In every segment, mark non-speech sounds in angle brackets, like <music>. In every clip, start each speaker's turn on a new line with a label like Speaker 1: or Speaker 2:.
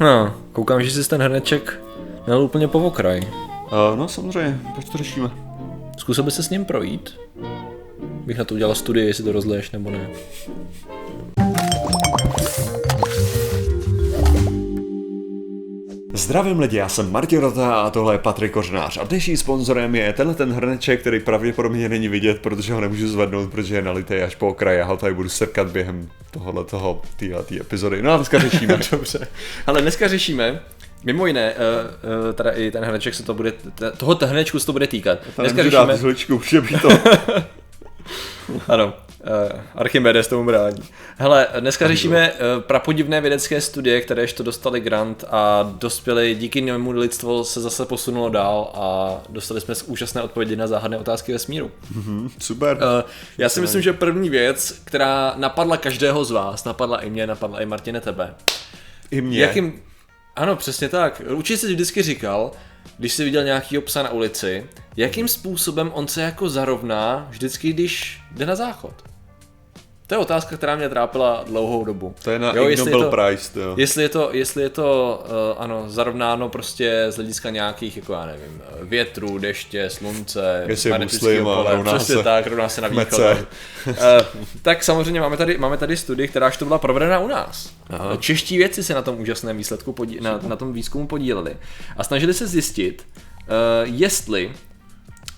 Speaker 1: No, koukám, že jsi ten hrneček měl úplně po okraj.
Speaker 2: Uh, no samozřejmě, proč to řešíme?
Speaker 1: Zkusil by se s ním projít? Bych na to udělal studii, jestli to rozleješ nebo ne.
Speaker 2: Zdravím lidi, já jsem Martin Rota a tohle je Patrik Kořnář. A dnešním sponzorem je tenhle ten hrneček, který pravděpodobně není vidět, protože ho nemůžu zvednout, protože je nalitý až po okraji. Já ho tady budu srkat během tohohle toho, tý epizody. No a dneska řešíme. <laughs>
Speaker 1: Dobře. Ale dneska řešíme Mimo jiné, uh, uh, teda i ten hrneček se to bude, toho hrnečku se to bude týkat.
Speaker 2: Dneska řešíme... Dát to. <laughs>
Speaker 1: ano, Archimedes tomu brání. Hele, dneska řešíme uh, prapodivné vědecké studie, kteréž to dostali grant a dospěli, díky němu lidstvo se zase posunulo dál a dostali jsme úžasné odpovědi na záhadné otázky ve smíru.
Speaker 2: Mm-hmm, super. Uh,
Speaker 1: já si myslím, že první věc, která napadla každého z vás, napadla i mě, napadla i Martine tebe.
Speaker 2: I mě.
Speaker 1: Jakým, ano, přesně tak. Určitě si vždycky říkal, když jsi viděl nějaký psa na ulici, jakým způsobem on se jako zarovná vždycky, když jde na záchod. To je otázka, která mě trápila dlouhou dobu.
Speaker 2: To je na jo, Ig Nobel to, Prize, jo.
Speaker 1: Jestli je to, jestli je to uh, ano, zarovnáno prostě z hlediska nějakých, jako já nevím, větru, deště, slunce,
Speaker 2: jestli je muslim
Speaker 1: pole,
Speaker 2: rovná
Speaker 1: přesně
Speaker 2: se
Speaker 1: tak, rovná se na východ. uh, <laughs> tak samozřejmě máme tady, máme tady studii, která to byla provedena u nás. Aha. Čeští vědci se na tom úžasném výsledku, podí, na, na tom výzkumu podíleli a snažili se zjistit, uh, jestli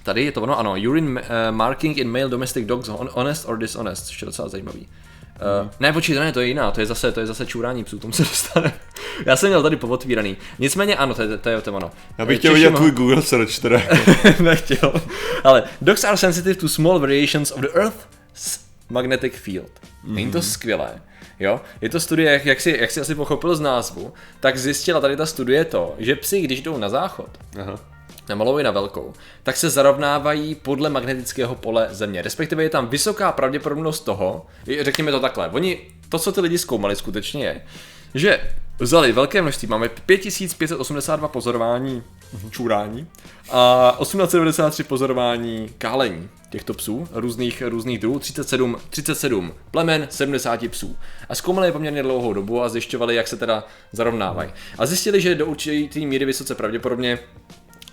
Speaker 1: Tady je to ono, ano, urine uh, marking in male domestic dogs, honest or dishonest, což je docela zajímavý. Uh, ne, počkej, ne, to je jiná, to je zase, to je zase čurání psů, tomu se dostane. Já jsem měl tady povotvíraný. Nicméně ano, to je, to je to ono.
Speaker 2: Já bych chtěl vidět tvůj Google search teda. <laughs>
Speaker 1: Nechtěl. Ale dogs are sensitive to small variations of the Earth's magnetic field. Mm-hmm. Není to mhm. skvělé. Jo? Je to studie, jak, jak, si, jak si asi pochopil z názvu, tak zjistila tady ta studie to, že psi, když jdou na záchod, Aha na malou i na velkou, tak se zarovnávají podle magnetického pole Země. Respektive je tam vysoká pravděpodobnost toho, řekněme to takhle, oni, to, co ty lidi zkoumali skutečně je, že vzali velké množství, máme 5582 pozorování čurání a 1893 pozorování kálení těchto psů, různých, různých druhů, 37, 37 plemen, 70 psů. A zkoumali je poměrně dlouhou dobu a zjišťovali, jak se teda zarovnávají. A zjistili, že do určité míry vysoce pravděpodobně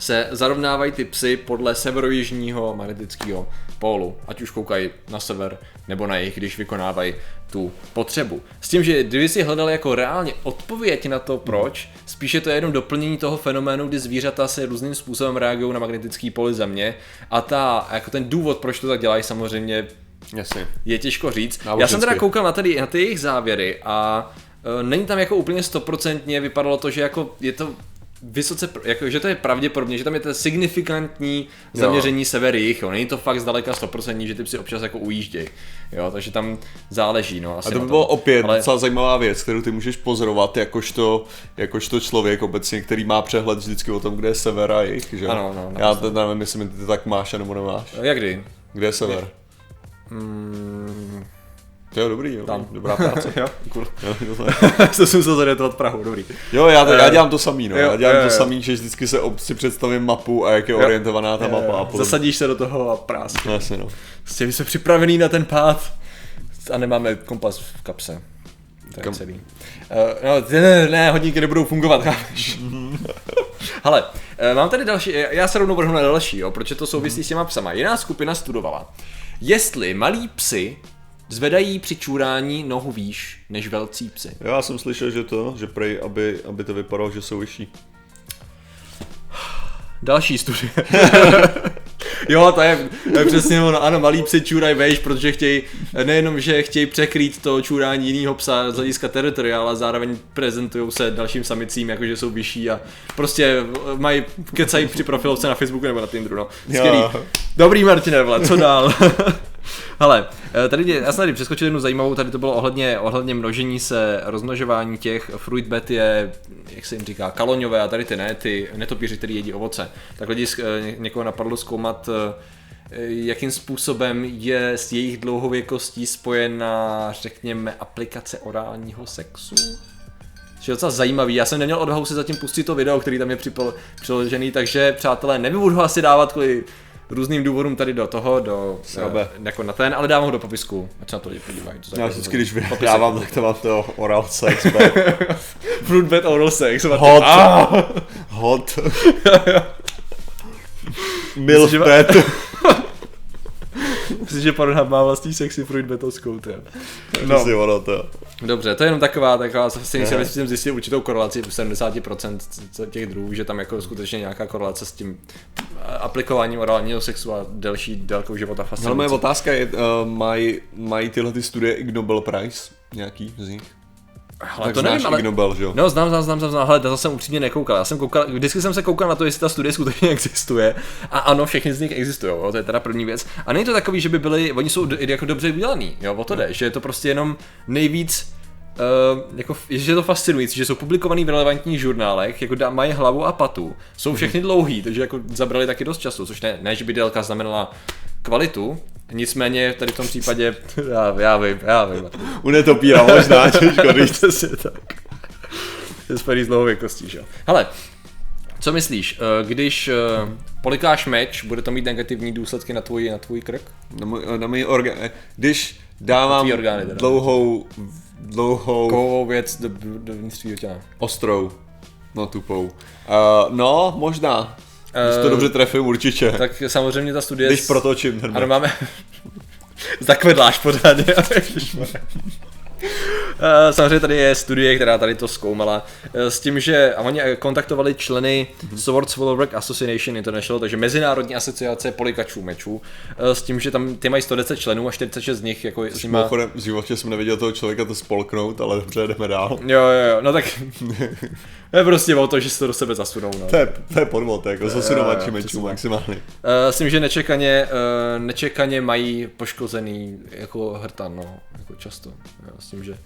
Speaker 1: se zarovnávají ty psy podle severojižního magnetického pólu, ať už koukají na sever nebo na jih, když vykonávají tu potřebu. S tím, že kdyby si hledali jako reálně odpověď na to, proč, spíše to je jenom doplnění toho fenoménu, kdy zvířata se různým způsobem reagují na magnetický poli země a ta, jako ten důvod, proč to tak dělají, samozřejmě
Speaker 2: Jasně.
Speaker 1: je těžko říct. Já jsem teda koukal na, tady, na ty jejich závěry a uh, není tam jako úplně stoprocentně, vypadalo to, že jako je to vysoce, jako, že to je pravděpodobně, že tam je to signifikantní zaměření sever jich, jo. není to fakt zdaleka 100%, že ty si občas jako ujíždějí, jo, takže tam záleží, no. Asi
Speaker 2: a to by bylo opět ale... docela zajímavá věc, kterou ty můžeš pozorovat jakožto, jakožto člověk obecně, který má přehled vždycky o tom, kde je sever a jich, že?
Speaker 1: Ano, no,
Speaker 2: Já to nevím, jestli ty tak máš, nebo nemáš.
Speaker 1: Jak kdy?
Speaker 2: Kde je sever?
Speaker 1: Hmm,
Speaker 2: to je dobrý, jo.
Speaker 1: Tam.
Speaker 2: Dobrá práce. <laughs>
Speaker 1: jo, cool. jo, <laughs> to jsem se zorientovat Prahu, dobrý.
Speaker 2: Jo, já, to, já eh, dělám to samý, no. Jo, já dělám jo, jo. to samý, že vždycky se si představím mapu a jak je jo. orientovaná ta jo, mapa. A
Speaker 1: potom... Zasadíš se do toho a prás.
Speaker 2: No, jasně, no.
Speaker 1: Prostě jsme připravený na ten pád a nemáme kompas v kapse. To je Kam? celý. Uh, no, ne, ne, hodinky nebudou fungovat, chápeš? <laughs> Hele, uh, mám tady další, já se rovnou vrhnu na další, jo, protože to souvisí s těma psama. Jiná skupina studovala, jestli malí psy zvedají při čurání nohu výš než velcí psy.
Speaker 2: Já jsem slyšel, že to, že prej, aby, aby to vypadalo, že jsou vyšší.
Speaker 1: Další studie. <laughs> jo, to je, to je přesně ono. Ano, malí psi čurají vejš, protože chtějí, nejenom, že chtějí překrýt to čurání jiného psa z hlediska teritoria, ale zároveň prezentují se dalším samicím, jakože jsou vyšší a prostě mají, kecají při profilovce na Facebooku nebo na Tinderu, no. Skvělý. Dobrý Martine, vle, co dál? <laughs> Hele, eh, tady já jsem tady přeskočil jednu zajímavou, tady to bylo ohledně, ohledně množení se, rozmnožování těch fruitbet je, jak se jim říká, kaloňové a tady ty ne, ty netopíři, který jedí ovoce. Tak lidi eh, někoho napadlo zkoumat, eh, jakým způsobem je s jejich dlouhověkostí spojena, řekněme, aplikace orálního sexu? Což je docela zajímavý. Já jsem neměl odvahu si zatím pustit to video, který tam je přiložený, takže přátelé, nebudu ho asi dávat kvůli různým důvodům tady do toho, do,
Speaker 2: Srabe.
Speaker 1: eh, jako na ten, ale dám ho do popisku, ať se na to lidi podívají. To
Speaker 2: Já vždycky, když vydávám, tak to mám to oral sex, bed. <laughs>
Speaker 1: Fruit bed oral sex.
Speaker 2: hot,
Speaker 1: Ah!
Speaker 2: hot, <laughs> milf bed.
Speaker 1: Myslím, že Pornhub má vlastní sexy fruit betoskou, to
Speaker 2: No. Ono to.
Speaker 1: Dobře, to je jenom taková, taková si jsem zjistil určitou korelaci v 70% c- těch druhů, že tam jako skutečně nějaká korelace s tím aplikováním orálního sexu a delší délkou života
Speaker 2: Ale moje
Speaker 1: fascinující.
Speaker 2: otázka je, uh, mají, mají tyhle ty studie Ig Nobel Prize? Nějaký z nich?
Speaker 1: Ale
Speaker 2: tak
Speaker 1: to nevím, ale...
Speaker 2: Nobel, že jo?
Speaker 1: No, znám, znám, znám, znám, znám, ale to jsem upřímně nekoukal. Já jsem koukal, vždycky jsem se koukal na to, jestli ta studie skutečně <laughs> existuje. A ano, všechny z nich existují, jo, to je teda první věc. A není to takový, že by byli, oni jsou jako dobře udělaný, jo, o to jde, že je to prostě jenom nejvíc Uh, jako, že je to fascinující, že jsou publikovaný v relevantních žurnálech, jako dá, mají hlavu a patu, jsou všechny dlouhý, takže jako zabrali taky dost času, což ne, ne že by délka znamenala kvalitu, nicméně tady v tom případě, já, já vím, já vím.
Speaker 2: U netopíra možná, <laughs> těžko říct.
Speaker 1: Přesně tak. To je spojený s dlouhověkostí, že jo. Hele, co myslíš, eh, když eh, polikáš meč, bude to mít negativní důsledky na tvůj, na tvůj krk?
Speaker 2: Na můj, na můj orgán, když dávám
Speaker 1: orgány
Speaker 2: dlouhou, dlouhou,
Speaker 1: Kovovou věc do, do vnitřního těla.
Speaker 2: ostrou, no tupou. Uh, no, možná. Když to
Speaker 1: Eh,
Speaker 2: dobře trefím, určitě.
Speaker 1: Tak samozřejmě ta studie...
Speaker 2: Když
Speaker 1: s-
Speaker 2: protočím
Speaker 1: Ano, máme... <laughs> Zakvedláš pořádně. Eh, Samozřejmě tady je studie, která tady to zkoumala eh, s tím, že oni eh, kontaktovali členy Sword Swallower Association International, takže Mezinárodní asociace polikačů mečů, s tím, že tam ty mají 110 členů a 46 z nich jako s nima...
Speaker 2: Mimochodem, v životě jsem neviděl toho člověka to spolknout, ale dobře, jdeme dál.
Speaker 1: Jo, jo, jo, no tak <laughs> je prostě o to, že se to do sebe zasunou. No.
Speaker 2: To je, to je podvod, jako zasunovači mečů maximálně.
Speaker 1: Uh, s tím, že nečekaně, uh, nečekaně mají poškozený jako hrtan, no, jako často. Jo, s tím, že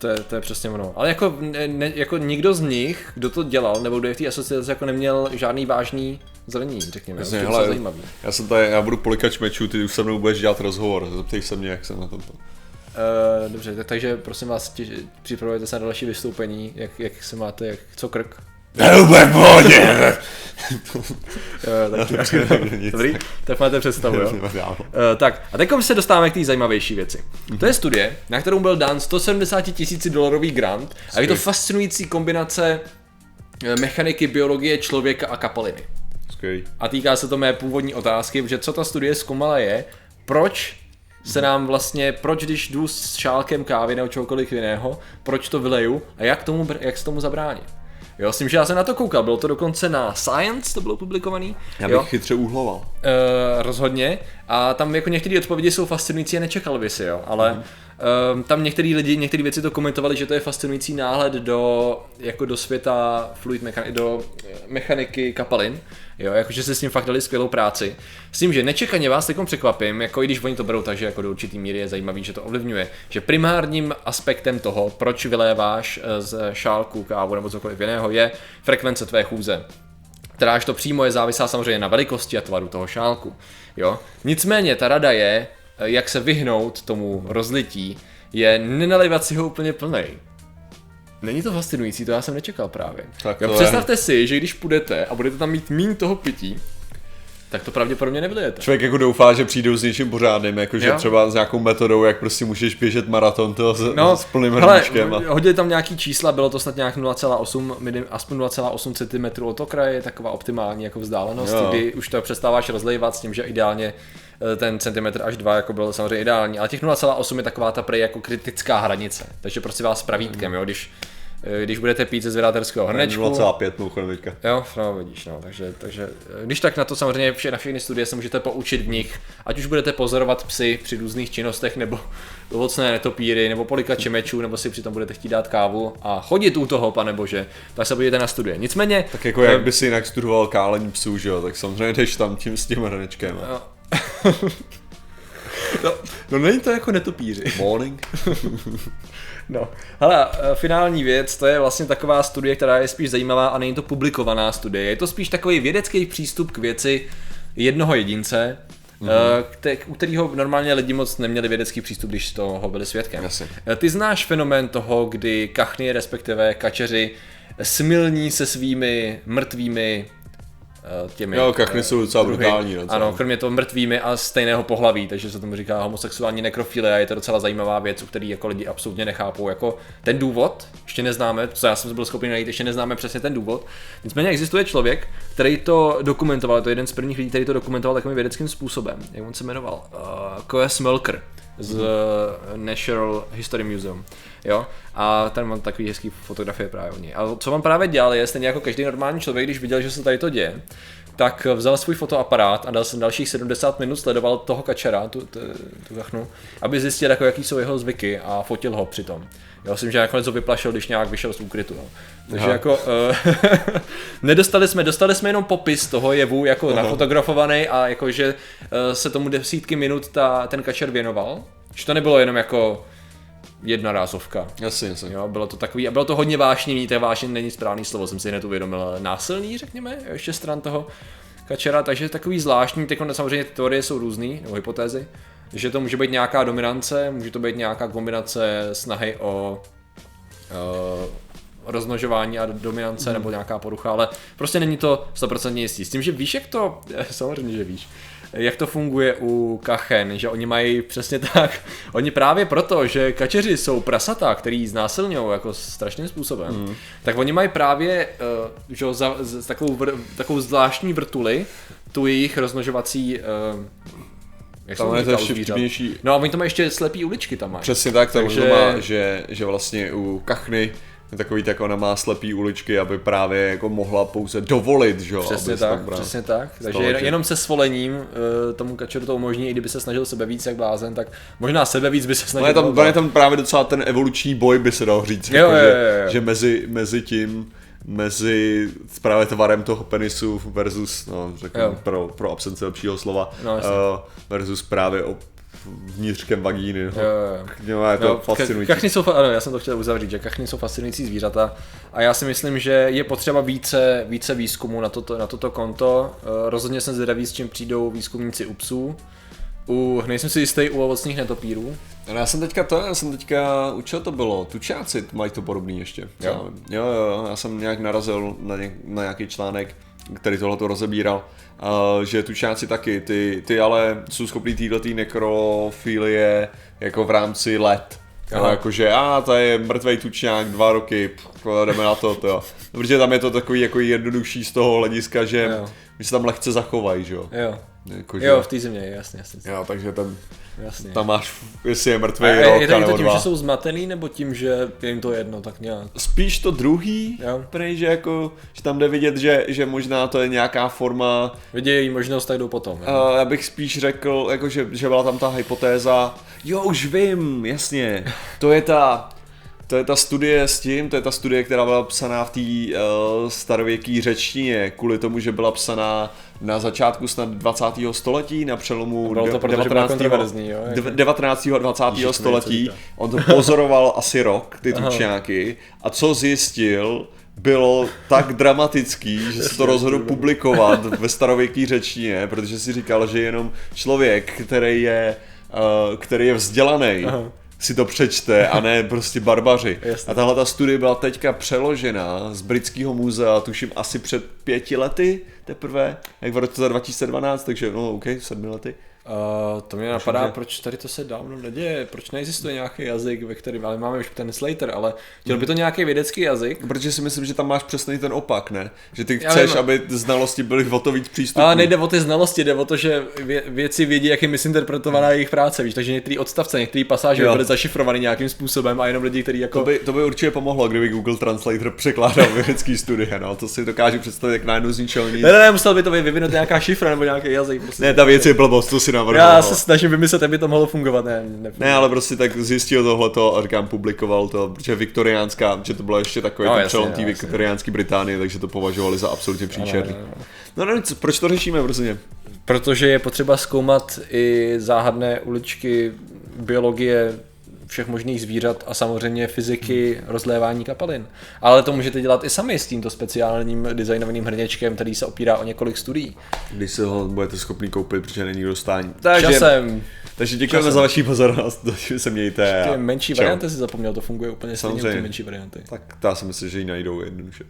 Speaker 1: to je, to je přesně ono. Ale jako, ne, jako nikdo z nich, kdo to dělal, nebo kdo je v té asociaci, jako neměl žádný vážný zranění, řekněme.
Speaker 2: Jasně, hele,
Speaker 1: zajímavý.
Speaker 2: já jsem tady, já budu polikač mečů, ty už se mnou budeš dělat rozhovor, zeptej se mě, jak jsem na tom.
Speaker 1: Uh, dobře, tak, takže prosím vás, tě, připravujete se na další vystoupení, jak, jak se máte, jak, co krk?
Speaker 2: Ne, úplně pohodě. <laughs>
Speaker 1: Tak,
Speaker 2: Nic.
Speaker 1: dobrý, tak máte představu, jo? <laughs> Uh, tak, a teď se dostáváme k té zajímavější věci. To je studie, na kterou byl dán 170 tisíci dolarový grant a je to fascinující kombinace eh, mechaniky, biologie, člověka a kapaliny.
Speaker 2: Skvělý.
Speaker 1: A týká se to mé původní otázky, že co ta studie zkoumala je, proč se nám vlastně, proč když jdu s šálkem kávy nebo čehokoliv jiného, proč to vyleju a jak, tomu, jak se tomu zabránit. Jo, s tím, že já jsem na to koukal, bylo to dokonce na Science, to bylo publikovaný.
Speaker 2: Já
Speaker 1: jo?
Speaker 2: bych chytře uhloval.
Speaker 1: Uh, rozhodně. A tam jako některé odpovědi jsou fascinující a nečekal by si, jo. Ale mm. uh, tam některý lidi, některé věci to komentovali, že to je fascinující náhled do, jako do světa fluid mechaniky, do mechaniky kapalin. Jo, jakože se s tím fakt dali skvělou práci. S tím, že nečekaně vás teď překvapím, jako i když oni to berou tak, že jako do určitý míry je zajímavý, že to ovlivňuje, že primárním aspektem toho, proč vyléváš eh, z šálku kávu nebo cokoliv jiného, je frekvence tvé chůze kteráž to přímo je závislá samozřejmě na velikosti a tvaru toho šálku. Jo? Nicméně ta rada je, eh, jak se vyhnout tomu rozlití, je nenalivat si ho úplně plnej. Není to fascinující, to já jsem nečekal právě.
Speaker 2: Tak
Speaker 1: jo,
Speaker 2: to je-
Speaker 1: představte si, že když půjdete a budete tam mít mín toho pití, tak to pravděpodobně nevylijete.
Speaker 2: Člověk jako doufá, že přijdou s něčím pořádným, jakože
Speaker 1: Jo.
Speaker 2: třeba s nějakou metodou, jak prostě můžeš běžet maraton to s,
Speaker 1: No,
Speaker 2: s plným hrníčkem. A...
Speaker 1: hodili tam nějaký čísla, bylo to snad nějak 0,8, minim, aspoň 0,8 cm od okraje, je taková optimální jako vzdálenost,
Speaker 2: Jo.
Speaker 1: kdy už to přestáváš rozlejvat s tím, že ideálně eh, ten centimetr až dva jako bylo samozřejmě ideální, ale těch 0,8 je taková ta prej jako kritická hranice, takže prostě vás s pravítkem, jo, když, když budete pít ze zvědáterského hrnečku,
Speaker 2: 0,5 mimochodem teďka.
Speaker 1: Jo, no vidíš, no, takže, takže eh, když tak na to samozřejmě vše, na všechny studie se můžete poučit v nich, ať už budete pozorovat psy při různých činnostech, nebo <laughs> ovocné netopíry, nebo polikače mečů, nebo si přitom budete chtít dát kávu a chodit u toho, pane bože, tak se podívejte na studie. Nicméně,
Speaker 2: Tak jako jak by si jinak studoval kálení psů, že jo, tak samozřejmě jdeš tam tím s tím hrnečkem.
Speaker 1: Jo. <laughs> no, no není to jako netopíři.
Speaker 2: Morning. <laughs>
Speaker 1: No, hele, eh, finální věc, to je vlastně taková studie, která je spíš zajímavá a není to publikovaná studie. Je to spíš takový vědecký přístup k věci jednoho jedince, mm-hmm. kte- u kterého normálně lidi moc neměli vědecký přístup, když toho byli svědkem.
Speaker 2: Jasně.
Speaker 1: Eh, Ty znáš fenomén toho, kdy kachny, respektive kačeři, smilní se svými mrtvými těmi...
Speaker 2: Jo, kachny
Speaker 1: eh,
Speaker 2: jsou docela
Speaker 1: druhy.
Speaker 2: brutální, no, co?
Speaker 1: Ano, kromě toho mrtvými a stejného pohlaví, takže se tomu říká homosexuální nekrofilie a je to docela zajímavá věc, u který jako lidi absolutně nechápou. Jako ten důvod, ještě neznáme, co já jsem byl schopný najít, ještě neznáme přesně ten důvod. Nicméně existuje člověk, který to dokumentoval, to je jeden z prvních lidí, který to dokumentoval takovým vědeckým způsobem. Jak on se jmenoval? Uh, Koes Melker z Natural History Museum. Jo? A tam mám takový hezký fotografie právě o. A co on právě dělal je, stejně jako každý normální člověk, když viděl, že se tady to děje, tak vzal svůj fotoaparát a dal jsem dalších 70 minut sledoval toho kačera, tu, tu, tu kachnu, aby zjistil, jako, jaký jsou jeho zvyky a fotil ho přitom. Já myslím, že nakonec ho vyplašil, když nějak vyšel z úkrytu. No. Takže
Speaker 2: Aha.
Speaker 1: jako uh, <laughs> nedostali jsme, dostali jsme jenom popis toho jevu jako
Speaker 2: Aha.
Speaker 1: nafotografovaný a jako, že uh, se tomu desítky minut ta, ten kačer věnoval. Že to nebylo jenom jako jedna rázovka.
Speaker 2: Jasně, jasně.
Speaker 1: Jo, bylo to takový, a bylo to hodně vášnivý, je vášnivý není správný slovo, jsem si hned uvědomil, násilný, řekněme, ještě stran toho kačera, takže takový zvláštní, teď samozřejmě teorie jsou různý, nebo hypotézy, že to může být nějaká dominance, může to být nějaká kombinace snahy o uh, rozmnožování a dominance, hmm. nebo nějaká porucha, ale prostě není to 100% jistý. S tím, že víš, jak to, <laughs> samozřejmě, že víš, jak to funguje u kachen, že oni mají přesně tak, oni právě proto, že kačeři jsou prasata, který znásilňují jako strašným způsobem, mm. tak oni mají právě uh, že, za, za, takovou, vr, takovou zvláštní vrtuli, tu jejich rozmnožovací jak se
Speaker 2: Tam je to ještě vtipnější.
Speaker 1: No a oni to mají ještě slepý uličky tam mají.
Speaker 2: Přesně tak, to
Speaker 1: Takže-
Speaker 2: Takže... má, že, že vlastně u kachny takový, tak ona má slepý uličky, aby právě jako mohla pouze dovolit, že jo?
Speaker 1: Přesně
Speaker 2: tam
Speaker 1: tak,
Speaker 2: bral.
Speaker 1: přesně tak. Takže jen,
Speaker 2: že-
Speaker 1: jenom se svolením uh, tomu kačeru to umožní, i kdyby se snažil sebe víc jak blázen, tak možná sebe víc by se snažil.
Speaker 2: je tam,
Speaker 1: toho
Speaker 2: je tam právě docela ten evoluční boj, by se dal říct,
Speaker 1: Jo,
Speaker 2: jako,
Speaker 1: jo,
Speaker 2: že,
Speaker 1: jo, jo.
Speaker 2: že mezi, mezi tím, mezi právě tvarem toho penisu versus, no, řeknu, pro, pro absence lepšího slova,
Speaker 1: No,
Speaker 2: uh, versus právě o vnitřkem vagíny. No.
Speaker 1: Jo, jo, jo.
Speaker 2: No, je to
Speaker 1: No,
Speaker 2: no, fascinující.
Speaker 1: ka- kachny jsou, fa- ano, já jsem to chtěl uzavřít, že kachny jsou fascinující zvířata a já si myslím, že je potřeba více, více výzkumu na toto, na toto konto. Eh, Rozhodně jsem zvědavý, s čím přijdou výzkumníci u psů. U, nejsem si jistý u ovocných netopírů.
Speaker 2: Ale já jsem teďka to, já jsem teďka, u čeho to bylo? Tučáci mají to podobný ještě.
Speaker 1: Jo?
Speaker 2: jo, jo, já jsem nějak narazil na, ně, na nějaký článek, který tohle to rozebíral, uh, že tučáci taky, ty, ty ale jsou schopní této nekrofilie jako v rámci let.
Speaker 1: Aha.
Speaker 2: jakože, a to je mrtvej tučňák, dva roky, pff, jdeme na to, to jo. Protože tam je to takový jako jednodušší z toho hlediska, že
Speaker 1: Jo.
Speaker 2: my se tam lehce zachovají, že jo.
Speaker 1: Jo,
Speaker 2: Jakože,
Speaker 1: jo v té zimě, jasně, jasně.
Speaker 2: jo, takže ten,
Speaker 1: jasně.
Speaker 2: tam máš, jestli je
Speaker 1: A
Speaker 2: mrtvý
Speaker 1: je,
Speaker 2: rok,
Speaker 1: je to, je
Speaker 2: nebo
Speaker 1: to tím,
Speaker 2: dva.
Speaker 1: že jsou zmatený, nebo tím, že je jim to jedno, tak nějak?
Speaker 2: Spíš to druhý,
Speaker 1: Jo.
Speaker 2: prej, že, jako, že tam jde vidět, že, že možná to je nějaká forma,
Speaker 1: Vidějí možnost, tak jdou potom. jo.
Speaker 2: uh, já bych spíš řekl, jako, že, že byla tam ta hypotéza, jo už vím, jasně, to je ta, to je ta studie s tím, to je ta studie, která byla psaná v té uh, starověké řečtině, kvůli tomu, že byla psaná na začátku snad 20. století, na přelomu
Speaker 1: Bylo to,
Speaker 2: de-
Speaker 1: protože byla kontroverzní, jo, jako-
Speaker 2: dev- 19. a 20.
Speaker 1: Ježiš,
Speaker 2: století. On to pozoroval <laughs> asi rok, ty tučňáky, a co zjistil, bylo tak dramatický, že se to rozhodl publikovat <laughs> ve starověké řečtině, protože si říkal, že jenom člověk, který je, uh, který je vzdělaný,
Speaker 1: Aha.
Speaker 2: Si to přečte a ne prostě barbaři. <laughs>
Speaker 1: Jasně.
Speaker 2: A tahle ta studie byla teďka přeložena z britského muzea, tuším asi před pěti lety teprve, jak v roce 2012, takže no ok, sedmi lety.
Speaker 1: Uh, to mě napadá,
Speaker 2: že-
Speaker 1: proč tady to se dávno neděje, proč neexistuje nějaký jazyk, ve kterém, ale máme už ten Slater, ale chtěl by to nějaký vědecký jazyk,
Speaker 2: Protože si myslím, že tam máš přesně ten opak, ne? Že ty chceš, aby znalosti byly o to víc přístupné.
Speaker 1: ale nejde o ty znalosti, jde o to, že vě, věci vědí, jak je misinterpretovaná jejich práce, víš, takže některé odstavce, některé pasáže byly zašifrovaný nějakým způsobem a jenom lidi, kteří jako...
Speaker 2: To by, to by určitě pomohlo, kdyby Google Translator překládal <laughs> vědecký studie, no. To si dokážu představit, jak najednou z ničeho nic.
Speaker 1: Ne, ne, ne, musel by to vyvinout nějaká šifra nebo nějaký jazyk. Prostě.
Speaker 2: Ne, ta věc je blbost, to si navrhl.
Speaker 1: Já se snažím vymyslet, jak by to mohlo fungovat, ne, ne,
Speaker 2: Ne, ale prostě tak zjistil tohleto a říkám, publikoval to, protože viktoriánská, že to bylo ještě takový
Speaker 1: No,
Speaker 2: no,
Speaker 1: jasně,
Speaker 2: přelom té
Speaker 1: no,
Speaker 2: viktoriánské Británie, takže to považovali za absolutně příčerný.
Speaker 1: Ano, ano, ano.
Speaker 2: No, no, co- proč to řešíme, prostě?
Speaker 1: Protože je potřeba zkoumat i záhadné uličky biologie všech možných zvířat a samozřejmě fyziky rozlévání kapalin. Ale to můžete dělat i sami s tímto speciálním designovaným hrněčkem, který se opírá o několik studií.
Speaker 2: Když se ho budete schopný koupit, protože není dostání. Takže,
Speaker 1: Časem,
Speaker 2: takže děkujeme
Speaker 1: časem.
Speaker 2: za vaši pozornost, <laughs> takže se mějte.
Speaker 1: ty
Speaker 2: a
Speaker 1: menší
Speaker 2: čau.
Speaker 1: varianty si zapomněl, to funguje úplně stejně u ty
Speaker 2: Samozřejmě.
Speaker 1: menší varianty.
Speaker 2: Tak já si myslím, že ji najdou jednoduše.